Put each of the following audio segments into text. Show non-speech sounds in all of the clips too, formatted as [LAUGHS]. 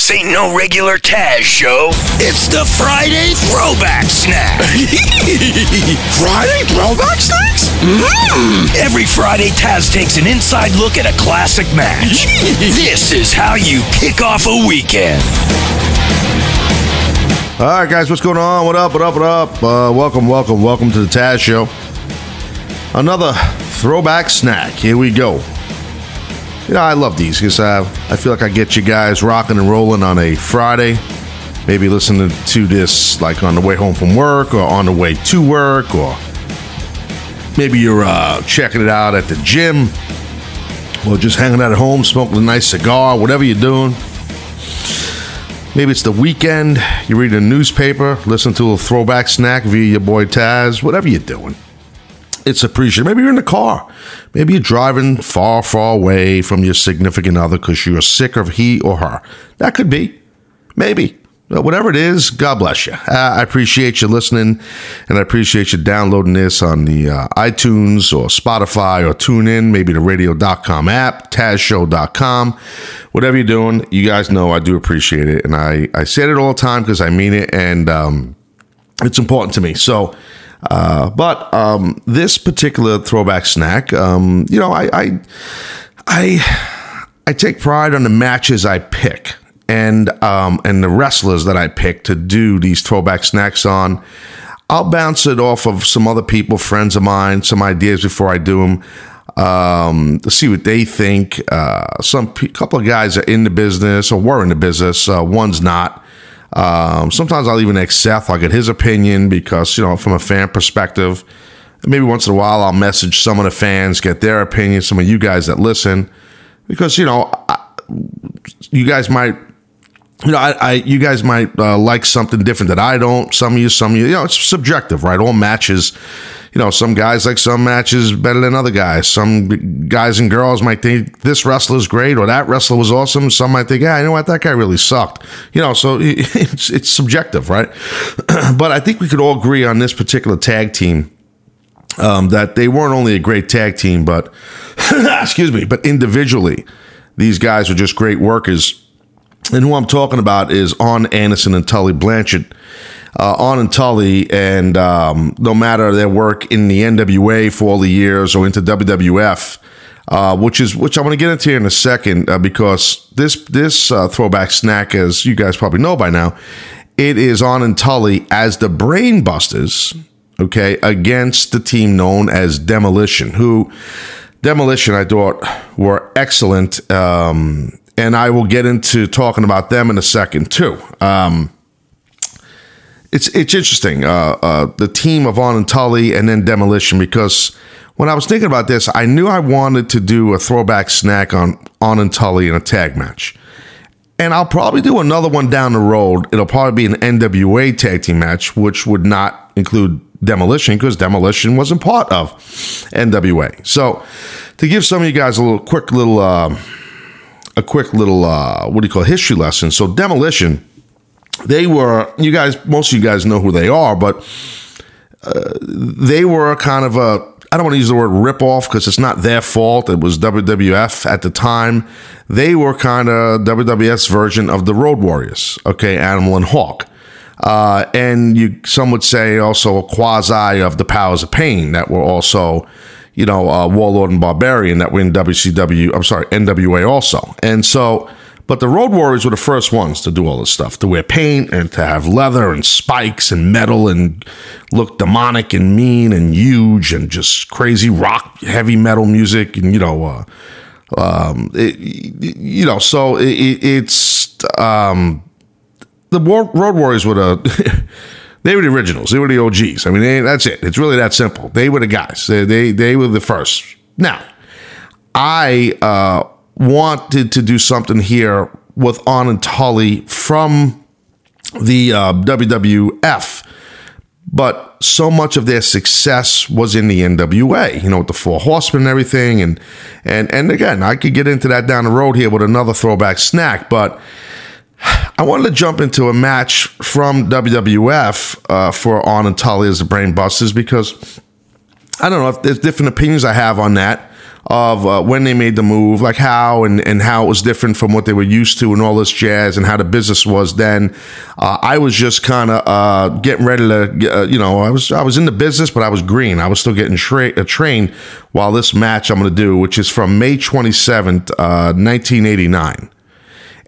This ain't no regular Taz show. It's the Friday Throwback Snack. [LAUGHS] Friday throwback snacks? Mmm. Every Friday, Taz takes an inside look at a classic match. [LAUGHS] this is how you kick off a weekend. All right, guys, what's going on? What up? What up? What up? Uh, welcome, welcome, welcome to the Taz Show. Another throwback snack. Here we go. You know, I love these because uh, I feel like I get you guys rocking and rolling on a Friday. Maybe listening to this like on the way home from work or on the way to work, or maybe you're uh, checking it out at the gym or just hanging out at home, smoking a nice cigar, whatever you're doing. Maybe it's the weekend, you read a newspaper, listen to a throwback snack via your boy Taz, whatever you're doing. It's appreciated. Maybe you're in the car. Maybe you're driving far, far away from your significant other because you're sick of he or her. That could be. Maybe. But whatever it is, God bless you. Uh, I appreciate you listening and I appreciate you downloading this on the uh, iTunes or Spotify or TuneIn, maybe the radio.com app, TazShow.com. Whatever you're doing, you guys know I do appreciate it. And I, I say it all the time because I mean it and um, it's important to me. So, uh, but um, this particular throwback snack, um, you know, I, I, I, I take pride on the matches I pick and um, and the wrestlers that I pick to do these throwback snacks on. I'll bounce it off of some other people, friends of mine, some ideas before I do them. Um, to see what they think. Uh, some pe- couple of guys are in the business or were in the business. Uh, one's not. Um, sometimes I'll even ask Seth. I'll get his opinion because you know, from a fan perspective, maybe once in a while I'll message some of the fans, get their opinion. Some of you guys that listen, because you know, I, you guys might you know, I, I you guys might uh, like something different that I don't. Some of you, some of you, you know, it's subjective, right? All matches, you know, some guys like some matches better than other guys. Some guys and girls might think this wrestler's great or that wrestler was awesome. Some might think, yeah, you know what, that guy really sucked. You know, so [LAUGHS] it's it's subjective, right? [CLEARS THROAT] but I think we could all agree on this particular tag team. Um, that they weren't only a great tag team, but [LAUGHS] excuse me, but individually, these guys were just great workers and who I'm talking about is Arn Anderson and Tully Blanchard. Uh, Arn and Tully, and um, no matter their work in the NWA for all the years or into WWF, uh, which is which I'm going to get into here in a second uh, because this this uh, throwback snack, as you guys probably know by now, it is Arn and Tully as the Brainbusters, okay, against the team known as Demolition, who Demolition I thought were excellent. Um, and I will get into talking about them in a second too. Um, it's it's interesting uh, uh, the team of Arn and Tully and then Demolition because when I was thinking about this, I knew I wanted to do a throwback snack on Arn and Tully in a tag match. And I'll probably do another one down the road. It'll probably be an NWA tag team match, which would not include Demolition because Demolition wasn't part of NWA. So, to give some of you guys a little quick little uh, a quick little uh, what do you call it, history lesson. So demolition, they were you guys. Most of you guys know who they are, but uh, they were kind of a. I don't want to use the word rip off because it's not their fault. It was WWF at the time. They were kind of WWF's version of the Road Warriors. Okay, Animal and Hawk. Uh, and you, some would say also a quasi of the Powers of Pain that were also you know, uh, Warlord and Barbarian that were in WCW, I'm sorry, NWA also. And so, but the Road Warriors were the first ones to do all this stuff, to wear paint and to have leather and spikes and metal and look demonic and mean and huge and just crazy rock, heavy metal music and, you know, uh, um, it, you know, so it, it's, um, the Road Warriors were the, [LAUGHS] They were the originals. They were the OGs. I mean, they, that's it. It's really that simple. They were the guys. They they, they were the first. Now, I uh, wanted to do something here with Arn and Tully from the uh, WWF, but so much of their success was in the NWA. You know, with the Four Horsemen and everything, and and and again, I could get into that down the road here with another throwback snack, but I wanted to jump into a match from WWF uh, for Arn and Tully as the Brain Busters because I don't know if there's different opinions I have on that, of uh, when they made the move, like how and, and how it was different from what they were used to and all this jazz and how the business was then. Uh, I was just kind of uh, getting ready to, uh, you know, I was I was in the business, but I was green. I was still getting tra- uh, trained while this match I'm going to do, which is from May 27th, 1989 uh,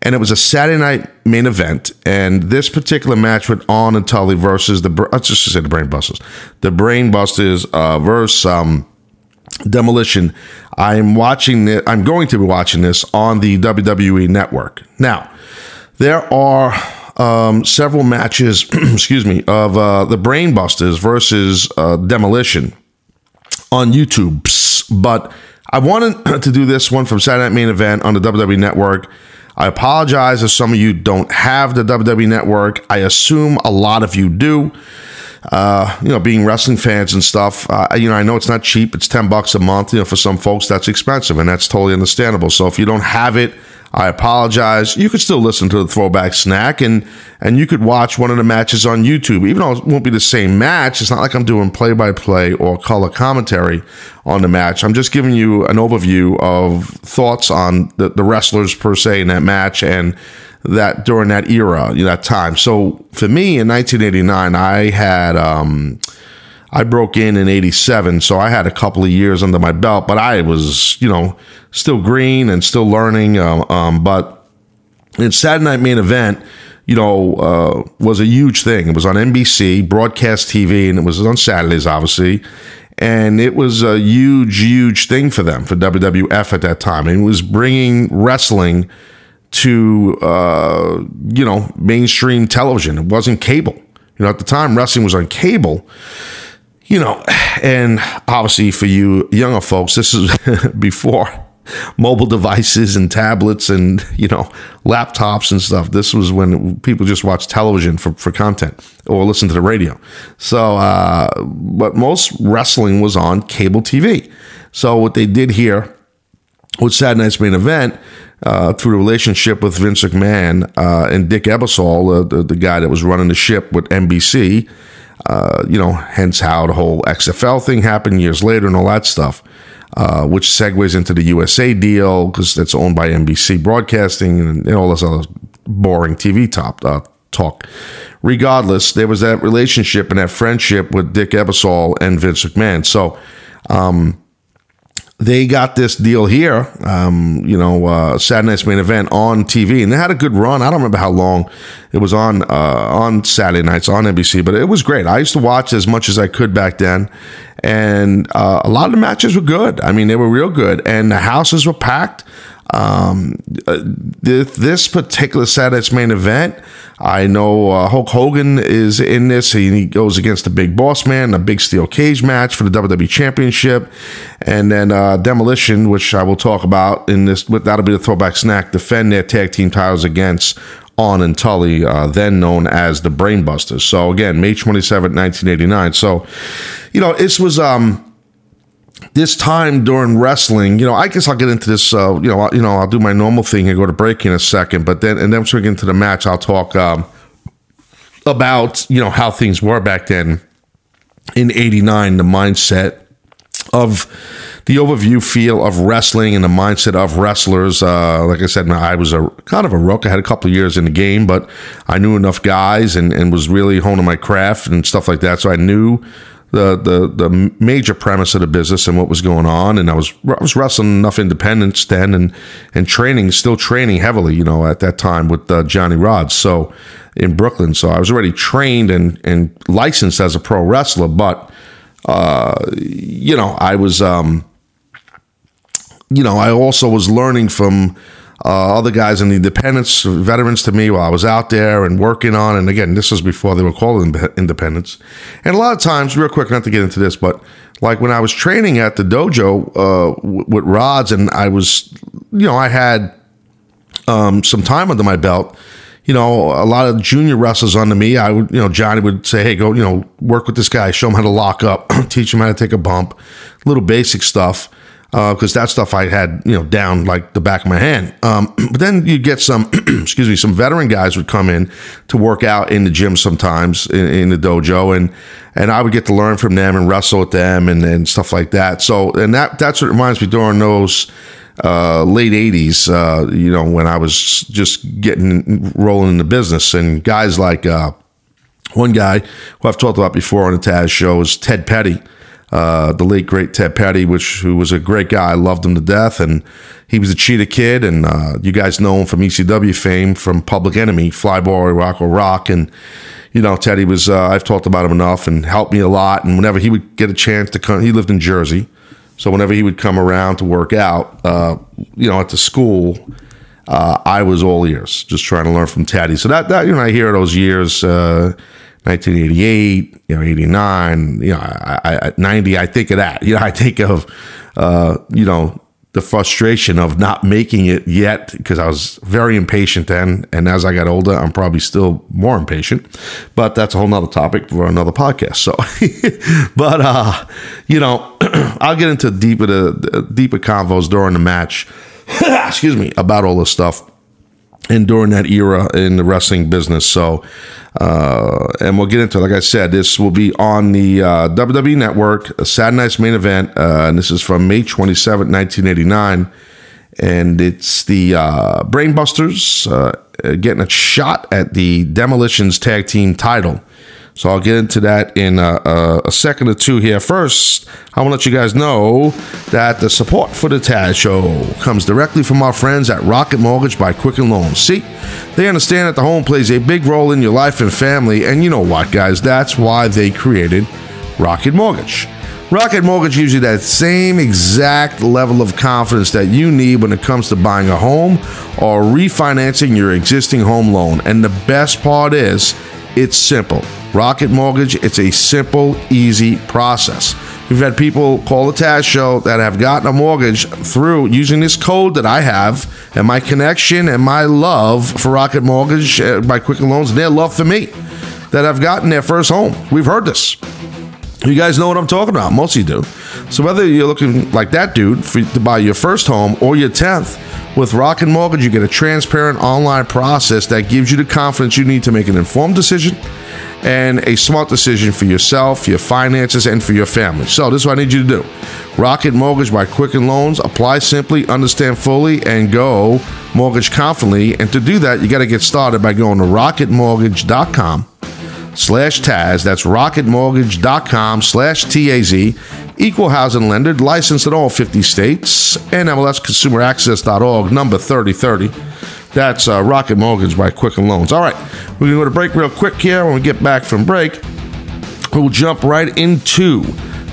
and it was a Saturday night main event. And this particular match with Arn and Tully versus the let's just say the Brainbusters, the Brainbusters uh, versus um, Demolition. I'm watching it. I'm going to be watching this on the WWE Network. Now, there are um, several matches. [CLEARS THROAT] excuse me, of uh, the Brainbusters versus uh, Demolition on YouTube, but. I wanted [CLEARS THROAT] to do this one from Saturday Night Main Event on the WWE Network I apologize if some of you don't have the WWE Network. I assume a lot of you do. Uh, you know, being wrestling fans and stuff, uh, you know, I know it's not cheap. It's 10 bucks a month. You know, for some folks, that's expensive, and that's totally understandable. So if you don't have it, I apologize. You could still listen to the throwback snack and and you could watch one of the matches on YouTube. Even though it won't be the same match, it's not like I'm doing play by play or color commentary on the match. I'm just giving you an overview of thoughts on the, the wrestlers per se in that match and that during that era, that time. So for me in 1989, I had um, I broke in in 87, so I had a couple of years under my belt, but I was, you know, still green and still learning. Um, um, but in Saturday Night Main Event, you know, uh, was a huge thing. It was on NBC, broadcast TV, and it was on Saturdays, obviously. And it was a huge, huge thing for them, for WWF at that time. It was bringing wrestling to, uh, you know, mainstream television. It wasn't cable. You know, at the time, wrestling was on cable you know, and obviously for you younger folks, this is [LAUGHS] before mobile devices and tablets and you know laptops and stuff. This was when people just watched television for, for content or listen to the radio. So, uh, but most wrestling was on cable TV. So what they did here with Saturday Night's main event. Uh, through the relationship with Vince McMahon uh, and Dick Ebersol, uh, the, the guy that was running the ship with NBC, uh, you know, hence how the whole XFL thing happened years later and all that stuff, uh, which segues into the USA deal because it's owned by NBC Broadcasting and, and all this other boring TV top uh, talk. Regardless, there was that relationship and that friendship with Dick Ebersol and Vince McMahon. So, um, they got this deal here, um, you know, uh, Saturday Night's main event on TV, and they had a good run. I don't remember how long it was on uh, on Saturday nights on NBC, but it was great. I used to watch as much as I could back then, and uh, a lot of the matches were good. I mean, they were real good, and the houses were packed. Um, uh, this particular Saturday's main event, I know uh, Hulk Hogan is in this. He goes against the Big Boss Man, a big steel cage match for the WWE Championship, and then uh, Demolition, which I will talk about in this. That'll be the throwback snack. Defend their tag team titles against Arn and Tully, uh, then known as the Brainbusters. So again, May 27, 1989. So, you know, this was um this time during wrestling, you know, I guess I'll get into this. Uh, you know, I'll, you know, I'll do my normal thing and go to break in a second, but then and then once we get into the match, I'll talk um, about you know how things were back then in '89, the mindset of the overview feel of wrestling and the mindset of wrestlers. Uh, like I said, I was a kind of a rook. I had a couple of years in the game, but I knew enough guys and, and was really honing my craft and stuff like that. So I knew the, the the major premise of the business and what was going on. And I was I was wrestling enough independence then and and training, still training heavily, you know, at that time with uh, Johnny Rodz. So in Brooklyn, so I was already trained and and licensed as a pro wrestler, but uh, you know, I was um, you know, I also was learning from uh, other guys in the independents, veterans to me while I was out there and working on. And again, this was before they were called independents. And a lot of times, real quick, not to get into this, but like when I was training at the dojo uh, with Rodz, and I was, you know, I had um, some time under my belt. You know, a lot of junior wrestlers under me. I would, you know, Johnny would say, "Hey, go, you know, work with this guy. Show him how to lock up. [CLEARS THROAT] teach him how to take a bump. Little basic stuff." Because that stuff I had, you know, down like the back of my hand. Um, [CLEARS THROAT] but then you get some, [CLEARS THROAT] excuse me, some veteran guys would come in to work out in the gym sometimes in, in, the dojo, and and I would get to learn from them and wrestle with them and, and stuff like that. So, and that that's what reminds me during those uh, late '80s, uh, you know, when I was just getting rolling in the business, and guys like uh, one guy who I've talked about before on the Taz show is Ted Petty uh, the late great Ted Petty, which who was a great guy. I loved him to death, and he was a cheetah kid. And uh, you guys know him from ECW fame, from Public Enemy, Flyboy, Rocco Rock, and you know Teddy was. Uh, I've talked about him enough, and helped me a lot. And whenever he would get a chance to come, he lived in Jersey, so whenever he would come around to work out, uh, you know, at the school. Uh, I was all ears, just trying to learn from Teddy. So that, that you know, I hear those years, 1988, you know, 89, you know, I, I, 90, I think of that. You know, I think of, uh, you know, the frustration of not making it yet because I was very impatient then. And as I got older, I'm probably still more impatient, but that's a whole nother topic for another podcast. So, [LAUGHS] but, uh, you know, [CLEARS THROAT] I'll get into deeper, the deeper convos during the match, [COUGHS] excuse me, about all this stuff and during that era in the wrestling business. So, uh, and we'll get into it. Like I said, this will be on the uh, WWE Network, a Saturday night's main event. Uh, and this is from May 27, 1989. And it's the uh, Brainbusters uh, getting a shot at the Demolitions tag team title. So I'll get into that in a, a, a, second or two here. First, I want to let you guys know that the support for the Taz Show comes directly from our friends at Rocket Mortgage by Quicken Loans. See, they understand that the home plays a big role in your life and family, and you know what, guys? That's why they created Rocket Mortgage. Rocket Mortgage gives you that same exact level of confidence that you need when it comes to buying a home or refinancing your existing home loan. And the best part is, it's simple. Rocket Mortgage, it's a simple, easy process. We've had people call the Taz Show that have gotten a mortgage through using this code that I have and my connection and my love for Rocket Mortgage uh, by Quicken Loans and their love for me that have gotten their first home. We've heard this. You guys know what I'm talking about. Most of you do. So whether you're looking like that dude for, to buy your first home or your 10th, with Rocket Mortgage, you get a transparent online process that gives you the confidence you need to make an informed decision and a smart decision for yourself, your finances, and for your family. So, this is what I need you to do Rocket Mortgage by Quicken Loans. Apply simply, understand fully, and go mortgage confidently. And to do that, you got to get started by going to rocketmortgage.com slash Taz. That's rocketmortgage.com slash T-A-Z. Equal housing lender, licensed in all 50 states. NMLSconsumeraccess.org, number 3030. That's uh, Rocket Mortgage by Quicken Loans. All right, we're going to go to break real quick here. When we get back from break, we'll jump right into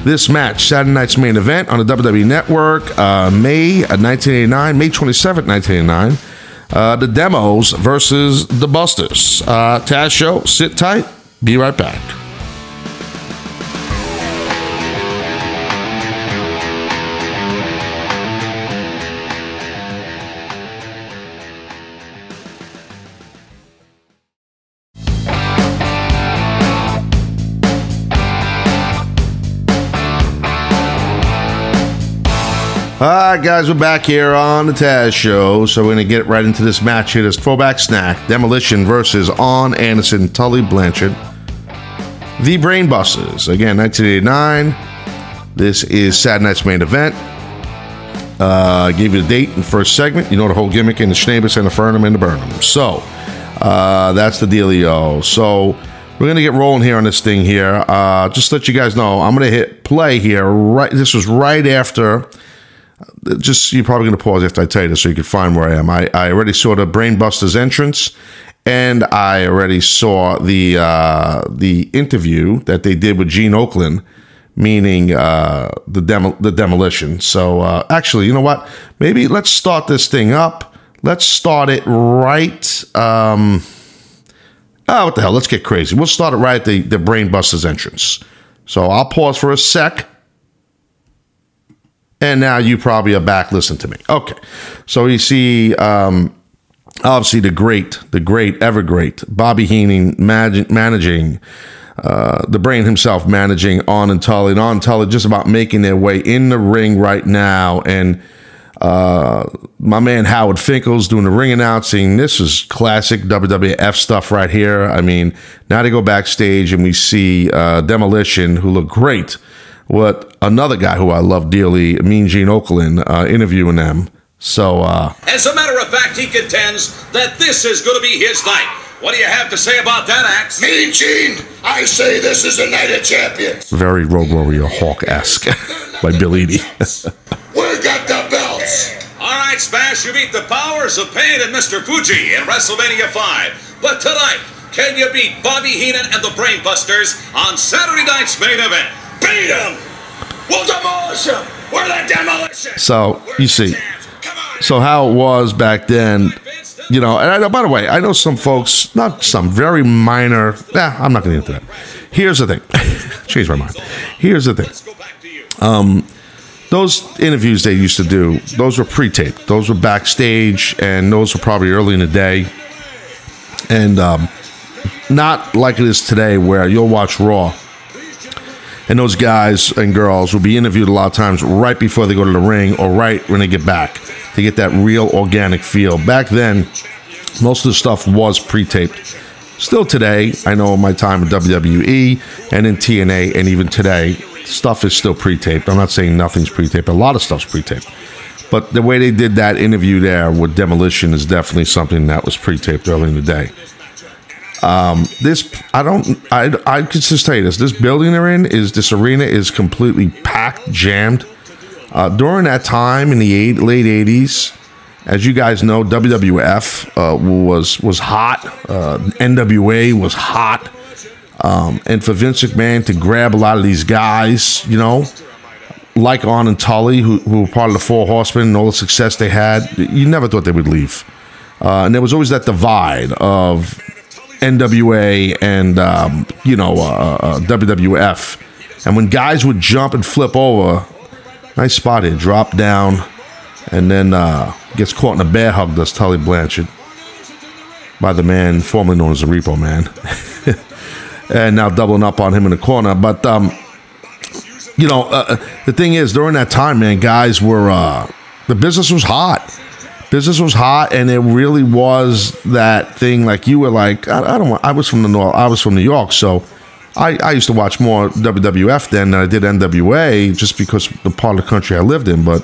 this match, Saturday night's main event on the WWE Network, uh, May 1989, May 27, 1989. Uh, the Demos versus the Busters. Uh, Taz Show, sit tight. Be right back. All right, guys, we're back here on the Taz Show. So we're going to get right into this match here. This throwback snack Demolition versus Arn Anderson, Tully Blanchard. The Brainbusters. Again, 1989. This is Saturday night's main event. Uh, gave you the date in the first segment. You know the whole gimmick in the Schnabus and the Fernum and the Burnham. So uh, that's the dealio. So we're gonna get rolling here on this thing here. Uh, just let you guys know, I'm gonna hit play here. Right, this was right after just you're probably going to pause after I tell you this so you can find where I am. I, I already saw the Brainbusters entrance, and I already saw the uh, the interview that they did with Gene Okerlund, meaning uh, the demo, the demolition. So uh, actually, you know what? Maybe let's start this thing up. Let's start it right. Um, oh, what the hell? Let's get crazy. We'll start it right at the the Brainbusters entrance. So I'll pause for a sec and now you probably are back. Listen to me. Okay. So you see, um, obviously, the great, the great, ever great Bobby Heenan managing uh, the brain himself managing Arn and Tully, and Arn Tully just about making their way in the ring right now. And uh, my man Howard Finkel's doing the ring announcing. This is classic WWF stuff right here. I mean, now they go backstage and we see uh, Demolition, who look great. What another guy who I love dearly, Mean Gene Okerlund, uh, interviewing them. So, uh, as a matter of fact, he contends that this is going to be his night. What do you have to say about that, Ax? Mean Gene, I say this is a night of champions. Very Road Warrior Hawk esque [LAUGHS] by Bill Eadie. [LAUGHS] we got the belts. All right, Smash, you beat the powers of Pain and Mr. Fuji in WrestleMania 5. But tonight, can you beat Bobby Heenan and the Brainbusters on Saturday night's main event? Beat them! We'll demolish them! We're the demolition! So, you see. So, how it was back then you know, and I know, by the way, I know some folks, not some, very minor. Nah, I'm not going to get into that. Here's the thing. [LAUGHS] Change my mind. Here's the thing. Um, those interviews they used to do, those were pre-taped. Those were backstage, and those were probably early in the day, and um, not like it is today, where you'll watch Raw, and those guys and girls will be interviewed a lot of times right before they go to the ring or right when they get back to get that real organic feel. Back then, most of the stuff was pre-taped. Still today, I know my time in WWE and in TNA, and even today, stuff is still pre-taped. I'm not saying nothing's pre-taped. A lot of stuff's pre-taped. But the way they did that interview there with Demolition is definitely something that was pre-taped early in the day. Um, this I don't I I could just tell you this. This building they're in is this arena is completely packed, jammed. Uh, during that time in the eight, late '80s, as you guys know, WWF uh, was was hot. Uh, NWA was hot, um, and for Vince McMahon to grab a lot of these guys, you know, like Arn and Tully, who, who were part of the Four Horsemen and all the success they had, you never thought they would leave. Uh, and there was always that divide of NWA and um, you know uh, uh WWF. And when guys would jump and flip over, Nice spot here. Drop down and then uh, gets caught in a bear hug, does Tully Blanchard by the man formerly known as the Repo Man. [LAUGHS] and now doubling up on him in the corner. But, um, you know, uh, uh, the thing is, during that time, man, guys were, uh, the business was hot. Business was hot, and it really was that thing. Like you were like, I, I don't want. I was from the north. I was from New York, so I, I used to watch more WWF then than I did NWA just because the part of the country I lived in. But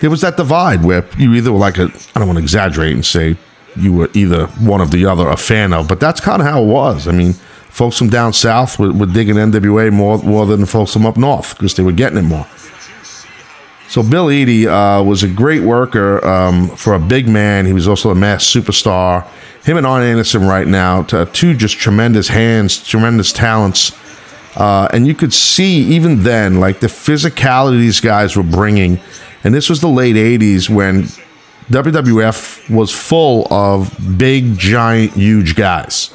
there was that divide where you either were like a, I don't want to exaggerate and say you were either one of the other a fan of, but that's kind of how it was. I mean, folks from down south were, were digging NWA more, more than folks from up north because they were getting it more. So Bill Eadie uh, was a great worker um, for a big man. He was also a Masked Superstar him and Arn Anderson right now, two just tremendous hands, tremendous talents. Uh, and you could see even then, like the physicality these guys were bringing. And this was the late 80s when WWF was full of big, giant, huge guys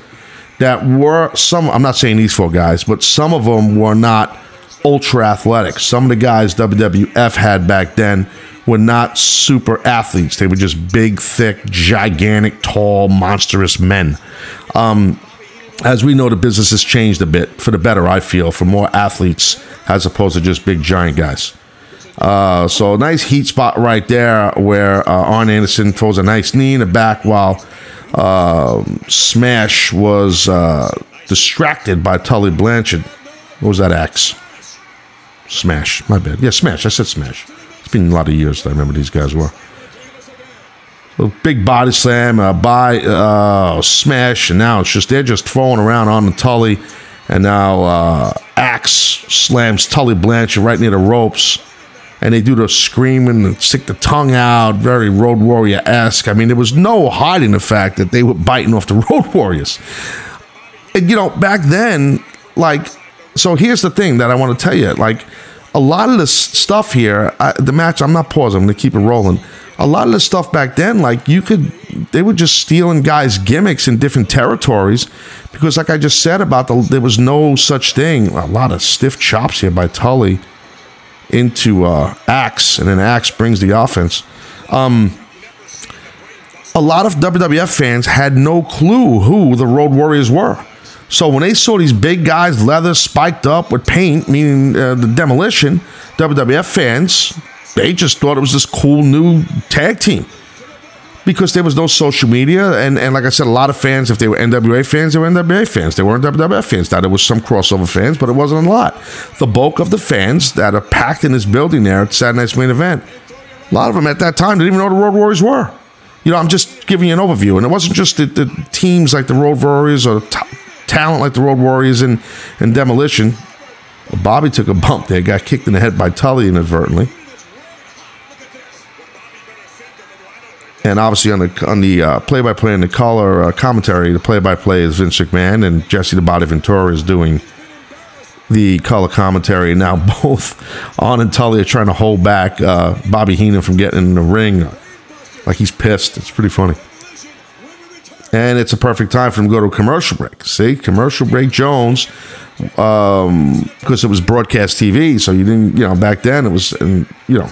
that were some, I'm not saying these four guys, but some of them were not ultra athletic. Some of the guys WWF had back then were not super athletes. They were just big, thick, gigantic, tall, monstrous men. Um, as we know, the business has changed a bit for the better, I feel, for more athletes as opposed to just big, giant guys. Uh, so, nice heat spot right there where uh, Arn Anderson throws a nice knee in the back while uh, Smash was uh, distracted by Tully Blanchard. What was that Ax? Smash. My bad. Yeah, Smash. I said Smash. It's been a lot of years that I remember these guys were. Big body slam, uh, by uh, smash, and now it's just they're just throwing around on the Tully, and now uh, Ax slams Tully Blanchard right near the ropes, and they do the screaming and stick the tongue out, very Road Warrior esque. I mean, there was no hiding the fact that they were biting off the [LAUGHS] Road Warriors. And you know, back then, like, so here's the thing that I want to tell you, like a lot of the stuff here, I, the match, I'm not pausing, I'm going to keep it rolling. A lot of the stuff back then, like you could, they were just stealing guys' gimmicks in different territories because, like I just said about the, there was no such thing. A lot of stiff chops here by Tully into uh, Ax, and then Ax brings the offense. Um, a lot of WWF fans had no clue who the Road Warriors were. So when they saw these big guys, leather spiked up with paint, meaning uh, the demolition, WWF fans, they just thought it was this cool new tag team because there was no social media. And, and like I said, a lot of fans, if they were NWA fans, they were NWA fans. They weren't WWF fans. Now, there was some crossover fans, but it wasn't a lot. The bulk of the fans that are packed in this building there at Saturday Night's main event, a lot of them at that time didn't even know the Road Warriors were. You know, I'm just giving you an overview. And it wasn't just the, the teams like the Road Warriors or t- talent like the Road Warriors and, and Demolition. Bobby took a bump there, got kicked in the head by Tully inadvertently. And obviously on the on the uh, play-by-play and the color uh, commentary, the play-by-play is Vince McMahon and Jesse the Body Ventura is doing the color commentary. Now [LAUGHS] both Arn and Tully are trying to hold back uh, Bobby Heenan from getting in the ring, like he's pissed. It's pretty funny. And it's a perfect time for him to go to a commercial break. See, commercial break Jones, um, because it was broadcast TV. So you didn't, you know, back then it was, and you know,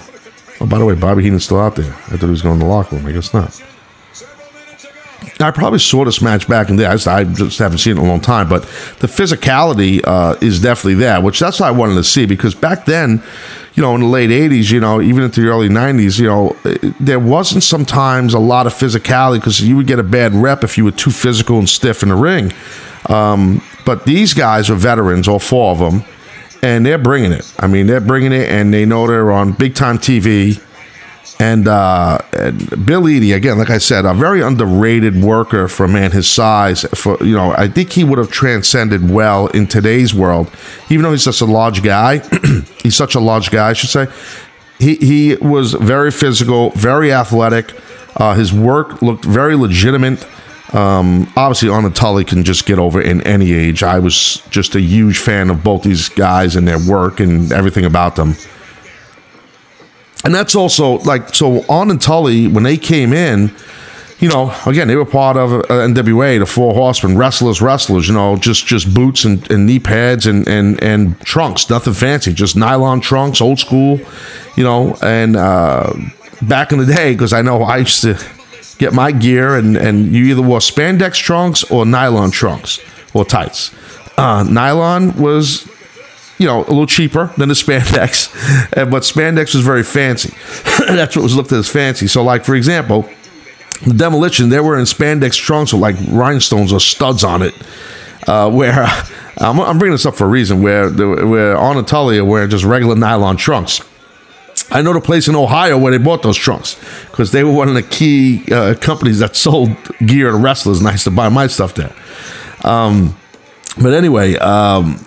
Oh, by the way, Bobby Heenan's still out there. I thought he was going to the locker room. I guess not. I probably saw this match back in the day. I just, I just haven't seen it in a long time, but the physicality uh, is definitely there, which that's what I wanted to see because back then, you know, in the late '80s, you know, even into the early '90s, you know, there wasn't sometimes a lot of physicality because you would get a bad rep if you were too physical and stiff in the ring. Um, but these guys are veterans, all four of them and they're bringing it. I mean, they're bringing it, and they know they're on big time TV. And, uh, and Bill Eadie, again, like I said, a very underrated worker for a man his size. For you know, I think he would have transcended well in today's world, even though he's such a large guy. [CLEARS THROAT] he's such a large guy, I should say. He he was very physical, very athletic. Uh, his work looked very legitimate. Um, obviously, Tully can just get over in any age. I was just a huge fan of both these guys and their work and everything about them. And that's also like so. Arn and Tully, when they came in, you know, again, they were part of uh, NWA, the Four Horsemen, wrestlers, wrestlers. You know, just just boots and, and knee pads and and and trunks, nothing fancy, just nylon trunks, old school. You know, and uh, back in the day, because I know I used to get my gear, and, and you either wore spandex trunks or nylon trunks or tights. Uh, nylon was, you know, a little cheaper than the spandex, [LAUGHS] but spandex was very fancy. [COUGHS] That's what was looked at as fancy. So, like for example, the demolition, they were in spandex trunks with like rhinestones or studs on it, uh, where. [LAUGHS] I'm, I'm, bringing this up for a reason where where are wearing just regular nylon trunks. I know the place in Ohio where they bought those trunks because they were one of the key uh, companies that [LAUGHS] sold gear to wrestlers, used to buy my stuff there. Um, but anyway, um,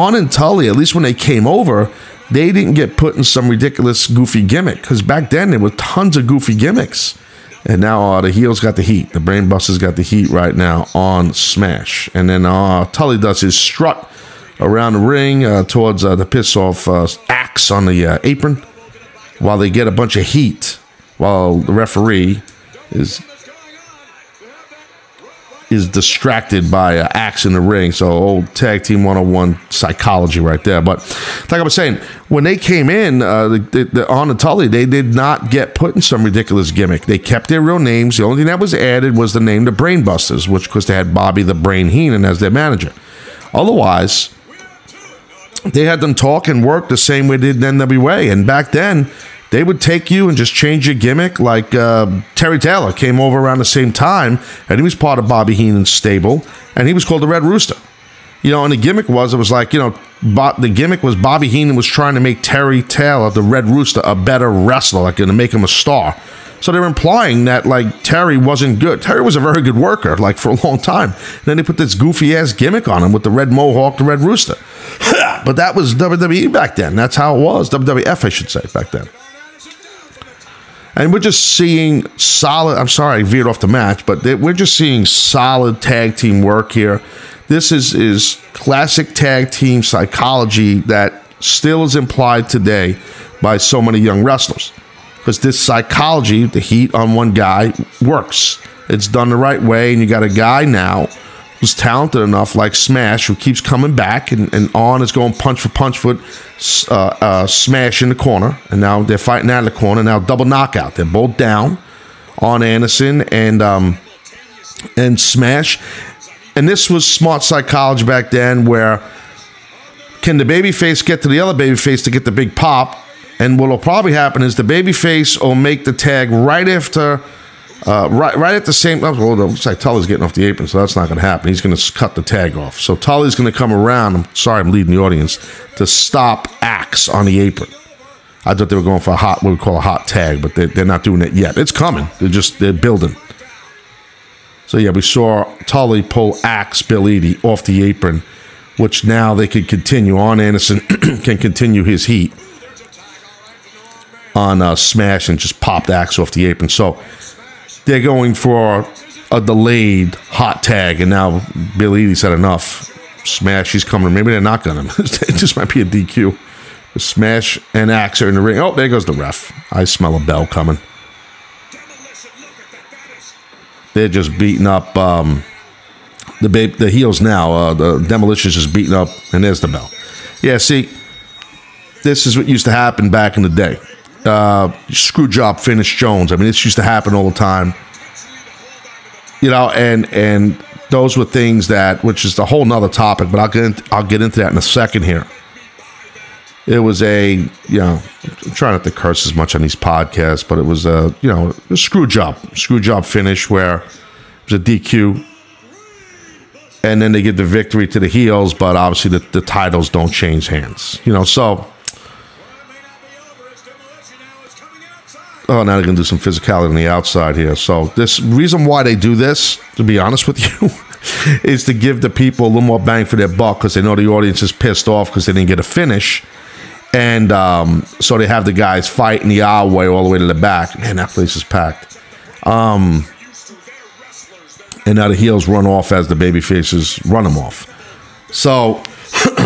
Arn and Tully, at least when they came over, they didn't get put in some ridiculous, goofy gimmick because back then there were tons of goofy gimmicks. And now uh, the heels got the heat. The Brainbusters got the heat right now on Smash. And then uh, Tully does his strut around the ring uh, towards uh, the piss off uh, Ax on the uh, apron while they get a bunch of heat while the referee is is distracted by an axe in the ring. So old tag team 101 psychology right there. But like I was saying, when they came in uh, the, the, the, on the Tully, they did not get put in some ridiculous gimmick. They kept their real names. The only thing that was added was the name the Brainbusters, which because they had Bobby the Brain Heenan as their manager. Otherwise, they had them talk and work the same way they did in NWA. And back then, they would take you and just change your gimmick. Like uh, Terry Taylor came over around the same time, and he was part of Bobby Heenan's stable, and he was called the Red Rooster. You know, and the gimmick was it was like you know, Bob, the gimmick was Bobby Heenan was trying to make Terry Taylor, the Red Rooster, a better wrestler, like to make him a star. So they're implying that like Terry wasn't good. Terry was a very good worker, like for a long time. And then they put this goofy ass gimmick on him with the red mohawk, the red rooster. [LAUGHS] but that was WWE back then. That's how it was. WWF, I should say, back then. And we're just seeing solid. I'm sorry, I veered off the match, but we're just seeing solid tag team work here. This is is classic tag team psychology that still is implied today by so many young wrestlers because this psychology, the heat on one guy, works. It's done the right way, and you got a guy now who's talented enough, like Smash, who keeps coming back, and, and Arn is going punch for punch foot, uh, uh, Smash in the corner, and now they're fighting out of the corner. Now double knockout. They're both down Arn Anderson and um, and Smash. and this was smart psychology back then, where can the baby face get to the other baby face to get the big pop? And what will probably happen is the baby face will make the tag right after, uh, right right at the same. Oh, well, looks like Tully's getting off the apron, so that's not going to happen. He's going to cut the tag off. So Tully's going to come around. I'm sorry, I'm leading the audience to stop Ax on the apron. I thought they were going for a hot, what we call a hot tag, but they, they're not doing it yet. It's coming. They're just they're building. So yeah, we saw Tully pull Ax Bill off the apron, which now they could continue. Arn Anderson [CLEARS THROAT] can continue his heat on uh, Smash and just popped Ax off the apron. So they're going for a delayed hot tag, and now Billy Eadie said enough. Smash, he's coming. Maybe they're not to. [LAUGHS] it just might be a DQ. Smash and Ax are in the ring. Oh, there goes the ref. I smell a bell coming. They're just beating up um, the the heels now. Uh, the demolition's just beating up, and there's the bell. Yeah, see, this is what used to happen back in the day. Uh, screw job finish Jones. I mean, this used to happen all the time. You know, and and those were things that, which is a whole nother topic, but I'll get into, I'll get into that in a second here. It was a, you know, I'm trying not to curse as much on these podcasts, but it was a, you know, a screw job, screw job finish where it was a DQ. And then they give the victory to the heels, but obviously the, the titles don't change hands. You know, so. Oh, now they're going to do some physicality on the outside here. So, this reason why they do this, to be honest with you, [LAUGHS] is to give the people a little more bang for their buck because they know the audience is pissed off because they didn't get a finish and um, so they have the guys fighting the the way all the way to the back. Man, that place is packed. Um, and now the heels run off as the baby faces run them off. So,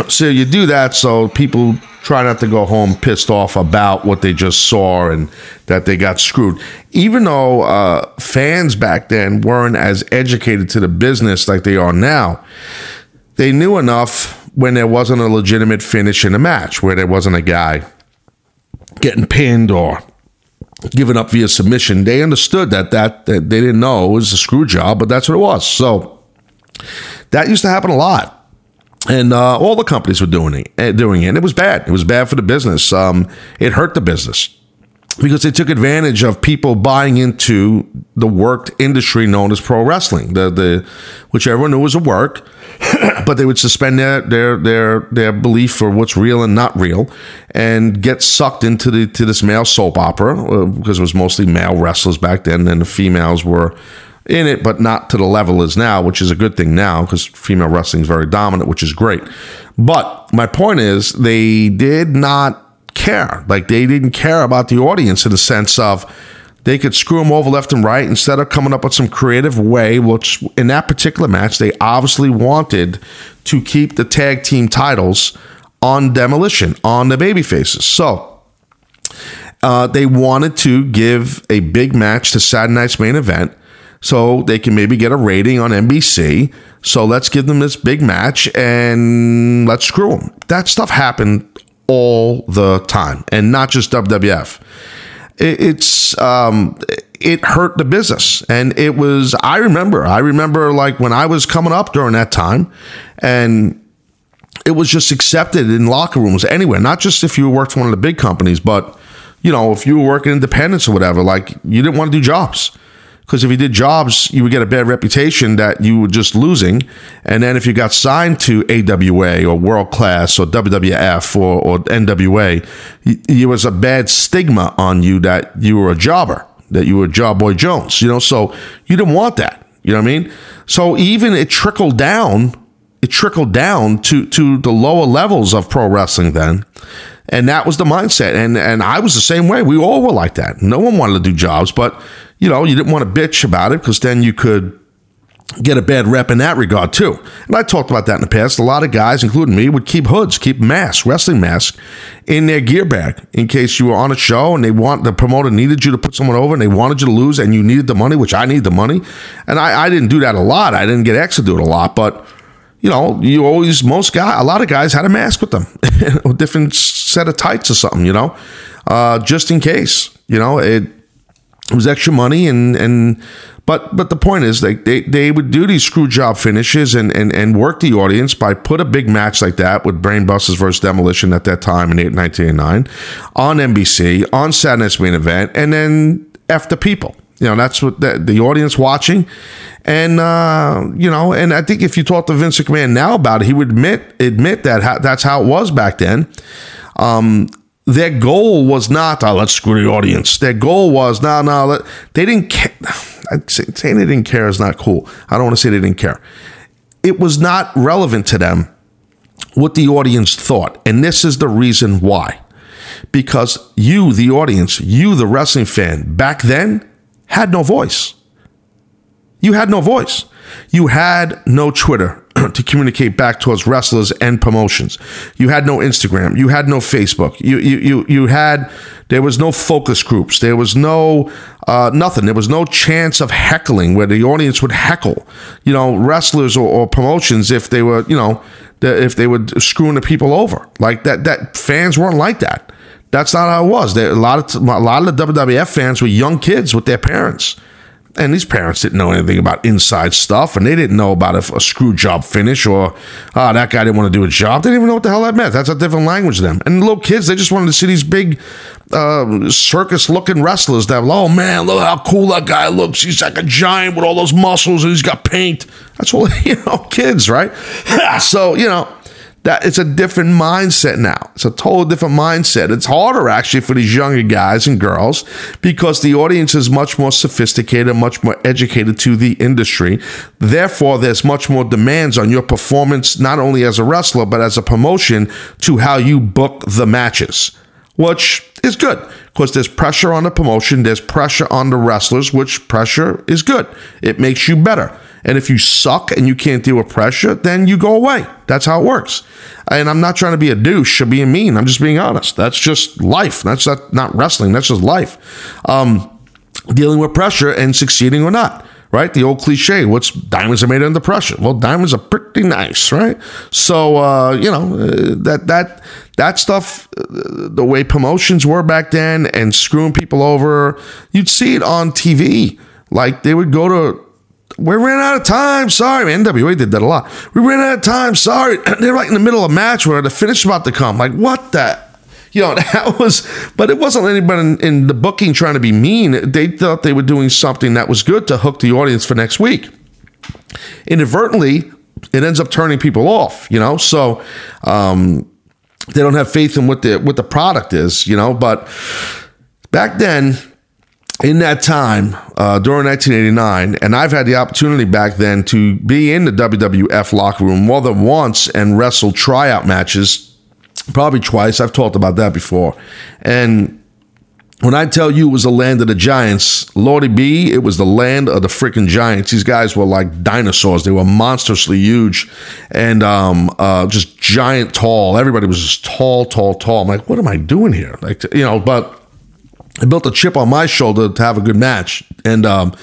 [CLEARS THROAT] so you do that so people try not to go home pissed off about what they just saw and that they got screwed. Even though uh, fans back then weren't as educated to the business like they are now, they knew enough when there wasn't a legitimate finish in a match, where there wasn't a guy getting pinned or given up via submission. They understood that that, that they didn't know it was a screw job, but that's what it was. So that used to happen a lot. And uh, all the companies were doing it, eh, doing it. And it was bad. It was bad for the business. Um, it hurt the business because they took advantage of people buying into the worked industry known as pro wrestling, the the which everyone knew was a work, [COUGHS] but they would suspend their their their their belief for what's real and not real, and get sucked into the to this male soap opera uh, because it was mostly male wrestlers back then, and the females were in it, but not to the level as now, which is a good thing now because female wrestling is very dominant, which is great. But my point is, they did not care. Like they didn't care about the audience in the sense of they could screw them over left and right instead of coming up with some creative way, which in that particular match, they obviously wanted to keep the tag team titles on demolition, on the baby faces. So uh, they wanted to give a big match to Saturday night's main event so they can maybe get a rating on NBC. So let's give them this big match and let's screw them. That stuff happened all the time, and not just WWF. It's um, it hurt the business, and it was. I remember. I remember like when I was coming up during that time, and it was just accepted in locker rooms anywhere. Not just if you worked for one of the big companies, but you know if you were working independence or whatever. Like you didn't want to do jobs because if you did jobs, you would get a bad reputation that you were just losing. And then if you got signed to AWA or World Class or WWF or, or NWA, it was a bad stigma on you that you were a jobber, that you were Job Boy Jones, you know, so you didn't want that. You know what I mean? So even it trickled down, it trickled down to, to the lower levels of pro wrestling then. And that was the mindset. And and I was the same way. We all were like that. No one wanted to do jobs, but you know, you didn't want to bitch about it because then you could get a bad rep in that regard too. And I talked about that in the past. A lot of guys, including me, would keep hoods, keep masks, wrestling masks in their gear bag in case you were on a show and they want the promoter needed you to put someone over and they wanted you to lose and you needed the money, which I need the money. And I, I didn't do that a lot. I didn't get X to do it a lot, but you know, you always most guy, a lot of guys had a mask with them, [LAUGHS] a different set of tights or something, you know, uh, just in case. You know, it it was extra money and and But but the point is, they, they, they would do these screw job finishes and, and, and work the audience by put a big match like that with Brainbusters versus Demolition at that time in 1989 on NBC, on Saturday's main event, and then F the people. You know, that's what the, the audience watching. And, uh, you know, and I think if you talk to Vince McMahon now about it, he would admit, admit that that's how it was back then. Um, their goal was not, oh, let's screw the audience. Their goal was, no, no, let, they didn't care. Saying they didn't care is not cool. I don't want to say they didn't care. It was not relevant to them what the audience thought. And this is the reason why. Because you, the audience, you, the wrestling fan, back then had no voice. You had no voice. You had no Twitter [CLEARS THROAT] to communicate back towards wrestlers and promotions. You had no Instagram. You had no Facebook. You you you, you had there was no focus groups. There was no uh, nothing. There was no chance of heckling where the audience would heckle, you know, wrestlers or, or promotions if they were, you know, if they were screwing the people over. Like that. That fans weren't like that. That's not how it was. There, a lot of a lot of the WWF fans were young kids with their parents and these parents didn't know anything about inside stuff, and they didn't know about a, a screw job finish or oh, that guy didn't want to do a job. They didn't even know what the hell that meant. That's a different language to them. And little kids, they just wanted to see these big uh, circus-looking wrestlers that, oh man, look how cool that guy looks. He's like a giant with all those muscles, and he's got paint. That's all [LAUGHS] you know, kids, right? [LAUGHS] so you know that it's a different mindset now. It's a total different mindset. It's harder actually for these younger guys and girls because the audience is much more sophisticated, much more educated to the industry. Therefore, there's much more demands on your performance, not only as a wrestler, but as a promotion to how you book the matches, which is good because there's pressure on the promotion, there's pressure on the wrestlers, which pressure is good. It makes you better. And if you suck and you can't deal with pressure, then you go away. That's how it works. And I'm not trying to be a douche or being mean. I'm just being honest. That's just life. That's not, not wrestling. That's just life. Um, dealing with pressure and succeeding or not right? The old cliche, what's diamonds are made under pressure. Well, diamonds are pretty nice, right? So, uh, you know, uh, that, that, that stuff, uh, the way promotions were back then and screwing people over, you'd see it on TV. Like they would go to we ran out of time. Sorry, NWA did that a lot. We ran out of time. Sorry. [CLEARS THROAT] They're like in the middle of a match where the finish about to come. Like, what the? You know, [LAUGHS] that was, but it wasn't anybody in, in the booking trying to be mean. They thought they were doing something that was good to hook the audience for next week. Inadvertently, it ends up turning people off, you know? So, um, they don't have faith in what the what the product is, you know. But back then, in that time uh, during 1989, and I've had the opportunity back then to be in the WWF locker room more than once and wrestle tryout matches, probably twice. I've talked about that before. And when I tell you it was the land of the giants, Lordy B, it was the land of the freaking giants. These guys were like dinosaurs. They were monstrously huge and um, uh, just giant tall. Everybody was just tall, tall, tall. I'm like, what am I doing here? Like, you know, but I built a chip on my shoulder to have a good match and um,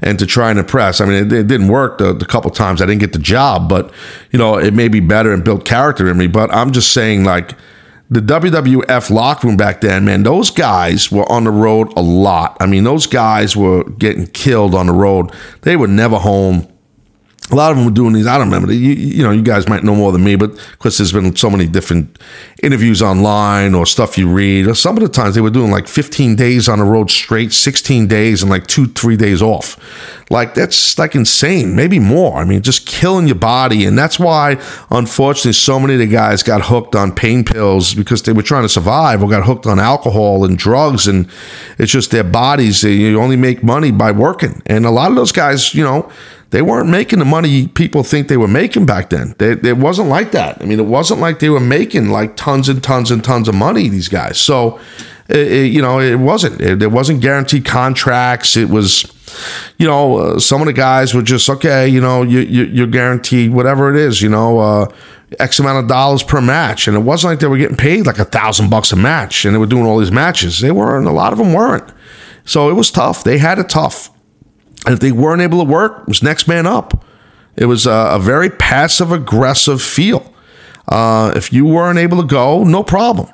and to try and impress. I mean, it, it didn't work the, the, couple times I didn't get the job, but you know, it may be better and built character in me. But I'm just saying, like the WWF locker room back then, man, those guys were on the road a lot. I mean, those guys were getting killed on the road. They were never home a lot of them were doing these. I don't remember. You, you know, you guys might know more than me, but because there's been so many different interviews online or stuff you read. Or some of the times they were doing like 15 days on the road straight, 16 days, and like two, three days off. Like that's like insane. Maybe more. I mean, just killing your body, and that's why, unfortunately, so many of the guys got hooked on pain pills because they were trying to survive, or got hooked on alcohol and drugs, and it's just their bodies. They, you only make money by working, and a lot of those guys, you know they weren't making the money people think they were making back then. They, it wasn't like that. I mean, it wasn't like they were making like tons and tons and tons of money. These guys, so it, you know, it wasn't. It, it, wasn't guaranteed contracts. It was, you know, uh, some of the guys were just okay. You know, you, you are guaranteed whatever it is. You know. Uh, X amount of dollars per match, and it wasn't like they were getting paid like a thousand bucks a match, and they were doing all these matches. They weren't. A lot of them weren't. So it was tough. They had it tough. And if they weren't able to work, it was next man up. It was a, a very passive aggressive feel. Uh, if you weren't able to go, no problem.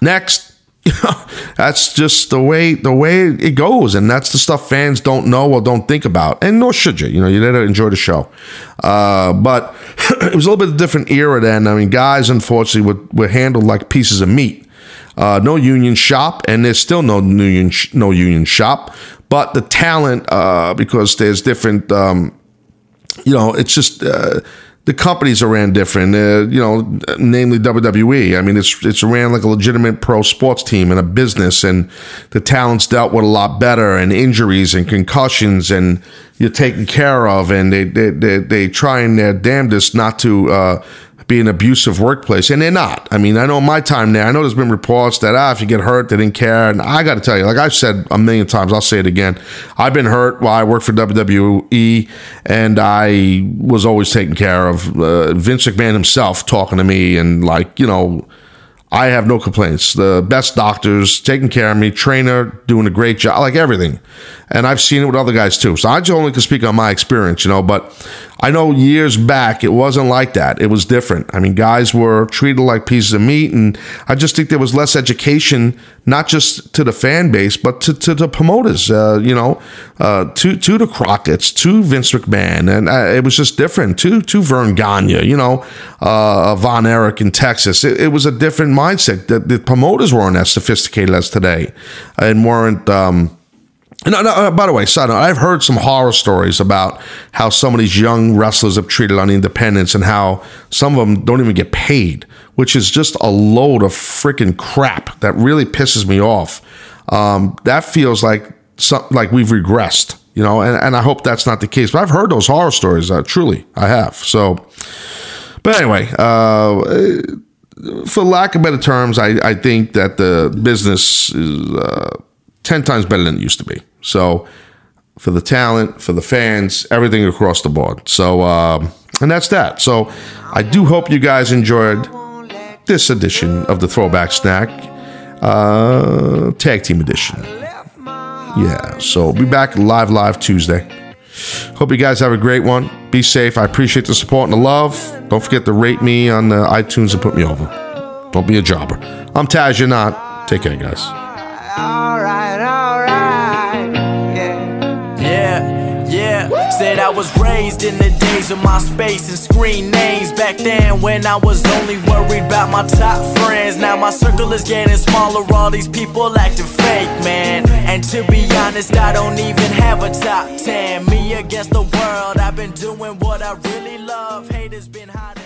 Next, [LAUGHS] that's just the way the way it goes, and that's the stuff fans don't know or don't think about, and nor should you. You know, you gotta enjoy the show. Uh, but [CLEARS THROAT] it was a little bit of a different era then. I mean, guys, unfortunately, were, were handled like pieces of meat. Uh, no union shop, and there's still no union sh- no union shop. But the talent, uh, because there's different, um, you know, it's just uh, the companies are ran different. Uh, you know, namely WWE. I mean, it's it's ran like a legitimate pro sports team and a business, and the talent's dealt with a lot better, and injuries and concussions, and you're taken care of, and they they they, they try and their damnedest not to. Uh, be an abusive workplace, and they're not. I mean, I know my time there. I know there's been reports that ah, if you get hurt, they didn't care. And I got to tell you, like I've said a million times, I'll say it again. I've been hurt while I worked for WWE, and I was always taken care of. Uh, Vince McMahon himself talking to me, and like you know. I have no complaints. The best doctors taking care of me, trainer doing a great job, like everything. And I've seen it with other guys too. So I just only can speak on my experience, you know. But I know years back it wasn't like that. It was different. I mean, guys were treated like pieces of meat, and I just think there was less education, not just to the fan base, but to, to the promoters. Uh, you know, uh, to to the Crockett's, to Vince McMahon, and uh, it was just different. To to Verne Gagne, you know, uh, Von Erich in Texas. It, it, was a different mindset. The, the promoters weren't as sophisticated as today, and weren't. Um, no, uh, by the way, side note, I've heard some horror stories about how some of these young wrestlers have treated on independence and how some of them don't even get paid, which is just a load of freaking crap that really pisses me off. Um, that feels like some, like we've regressed, you know, and, and I hope that's not the case. But I've heard those horror stories, uh, truly, I have. So, but anyway, uh, for lack of better terms, I, I think that the business is uh, 10 times better than it used to be. So for the talent, for the fans, everything across the board. So, um, and that's that. So I do hope you guys enjoyed this edition of the Throwback Snack, uh, Tag Team Edition. Yeah, so be back live, live Tuesday. Hope you guys have a great one. Be safe. I appreciate the support and the love. Don't forget to rate me on the iTunes and put me over. Don't be a jobber. I'm Taz, you're not. Take care, guys. Was raised in the days of MySpace and screen names. Back then, when I was only worried about my top friends. Now my circle is getting smaller, all these people acting fake, man. And to be honest, I don't even have a top 10. Me against the world, I've been doing what I really love. Haters been hiding.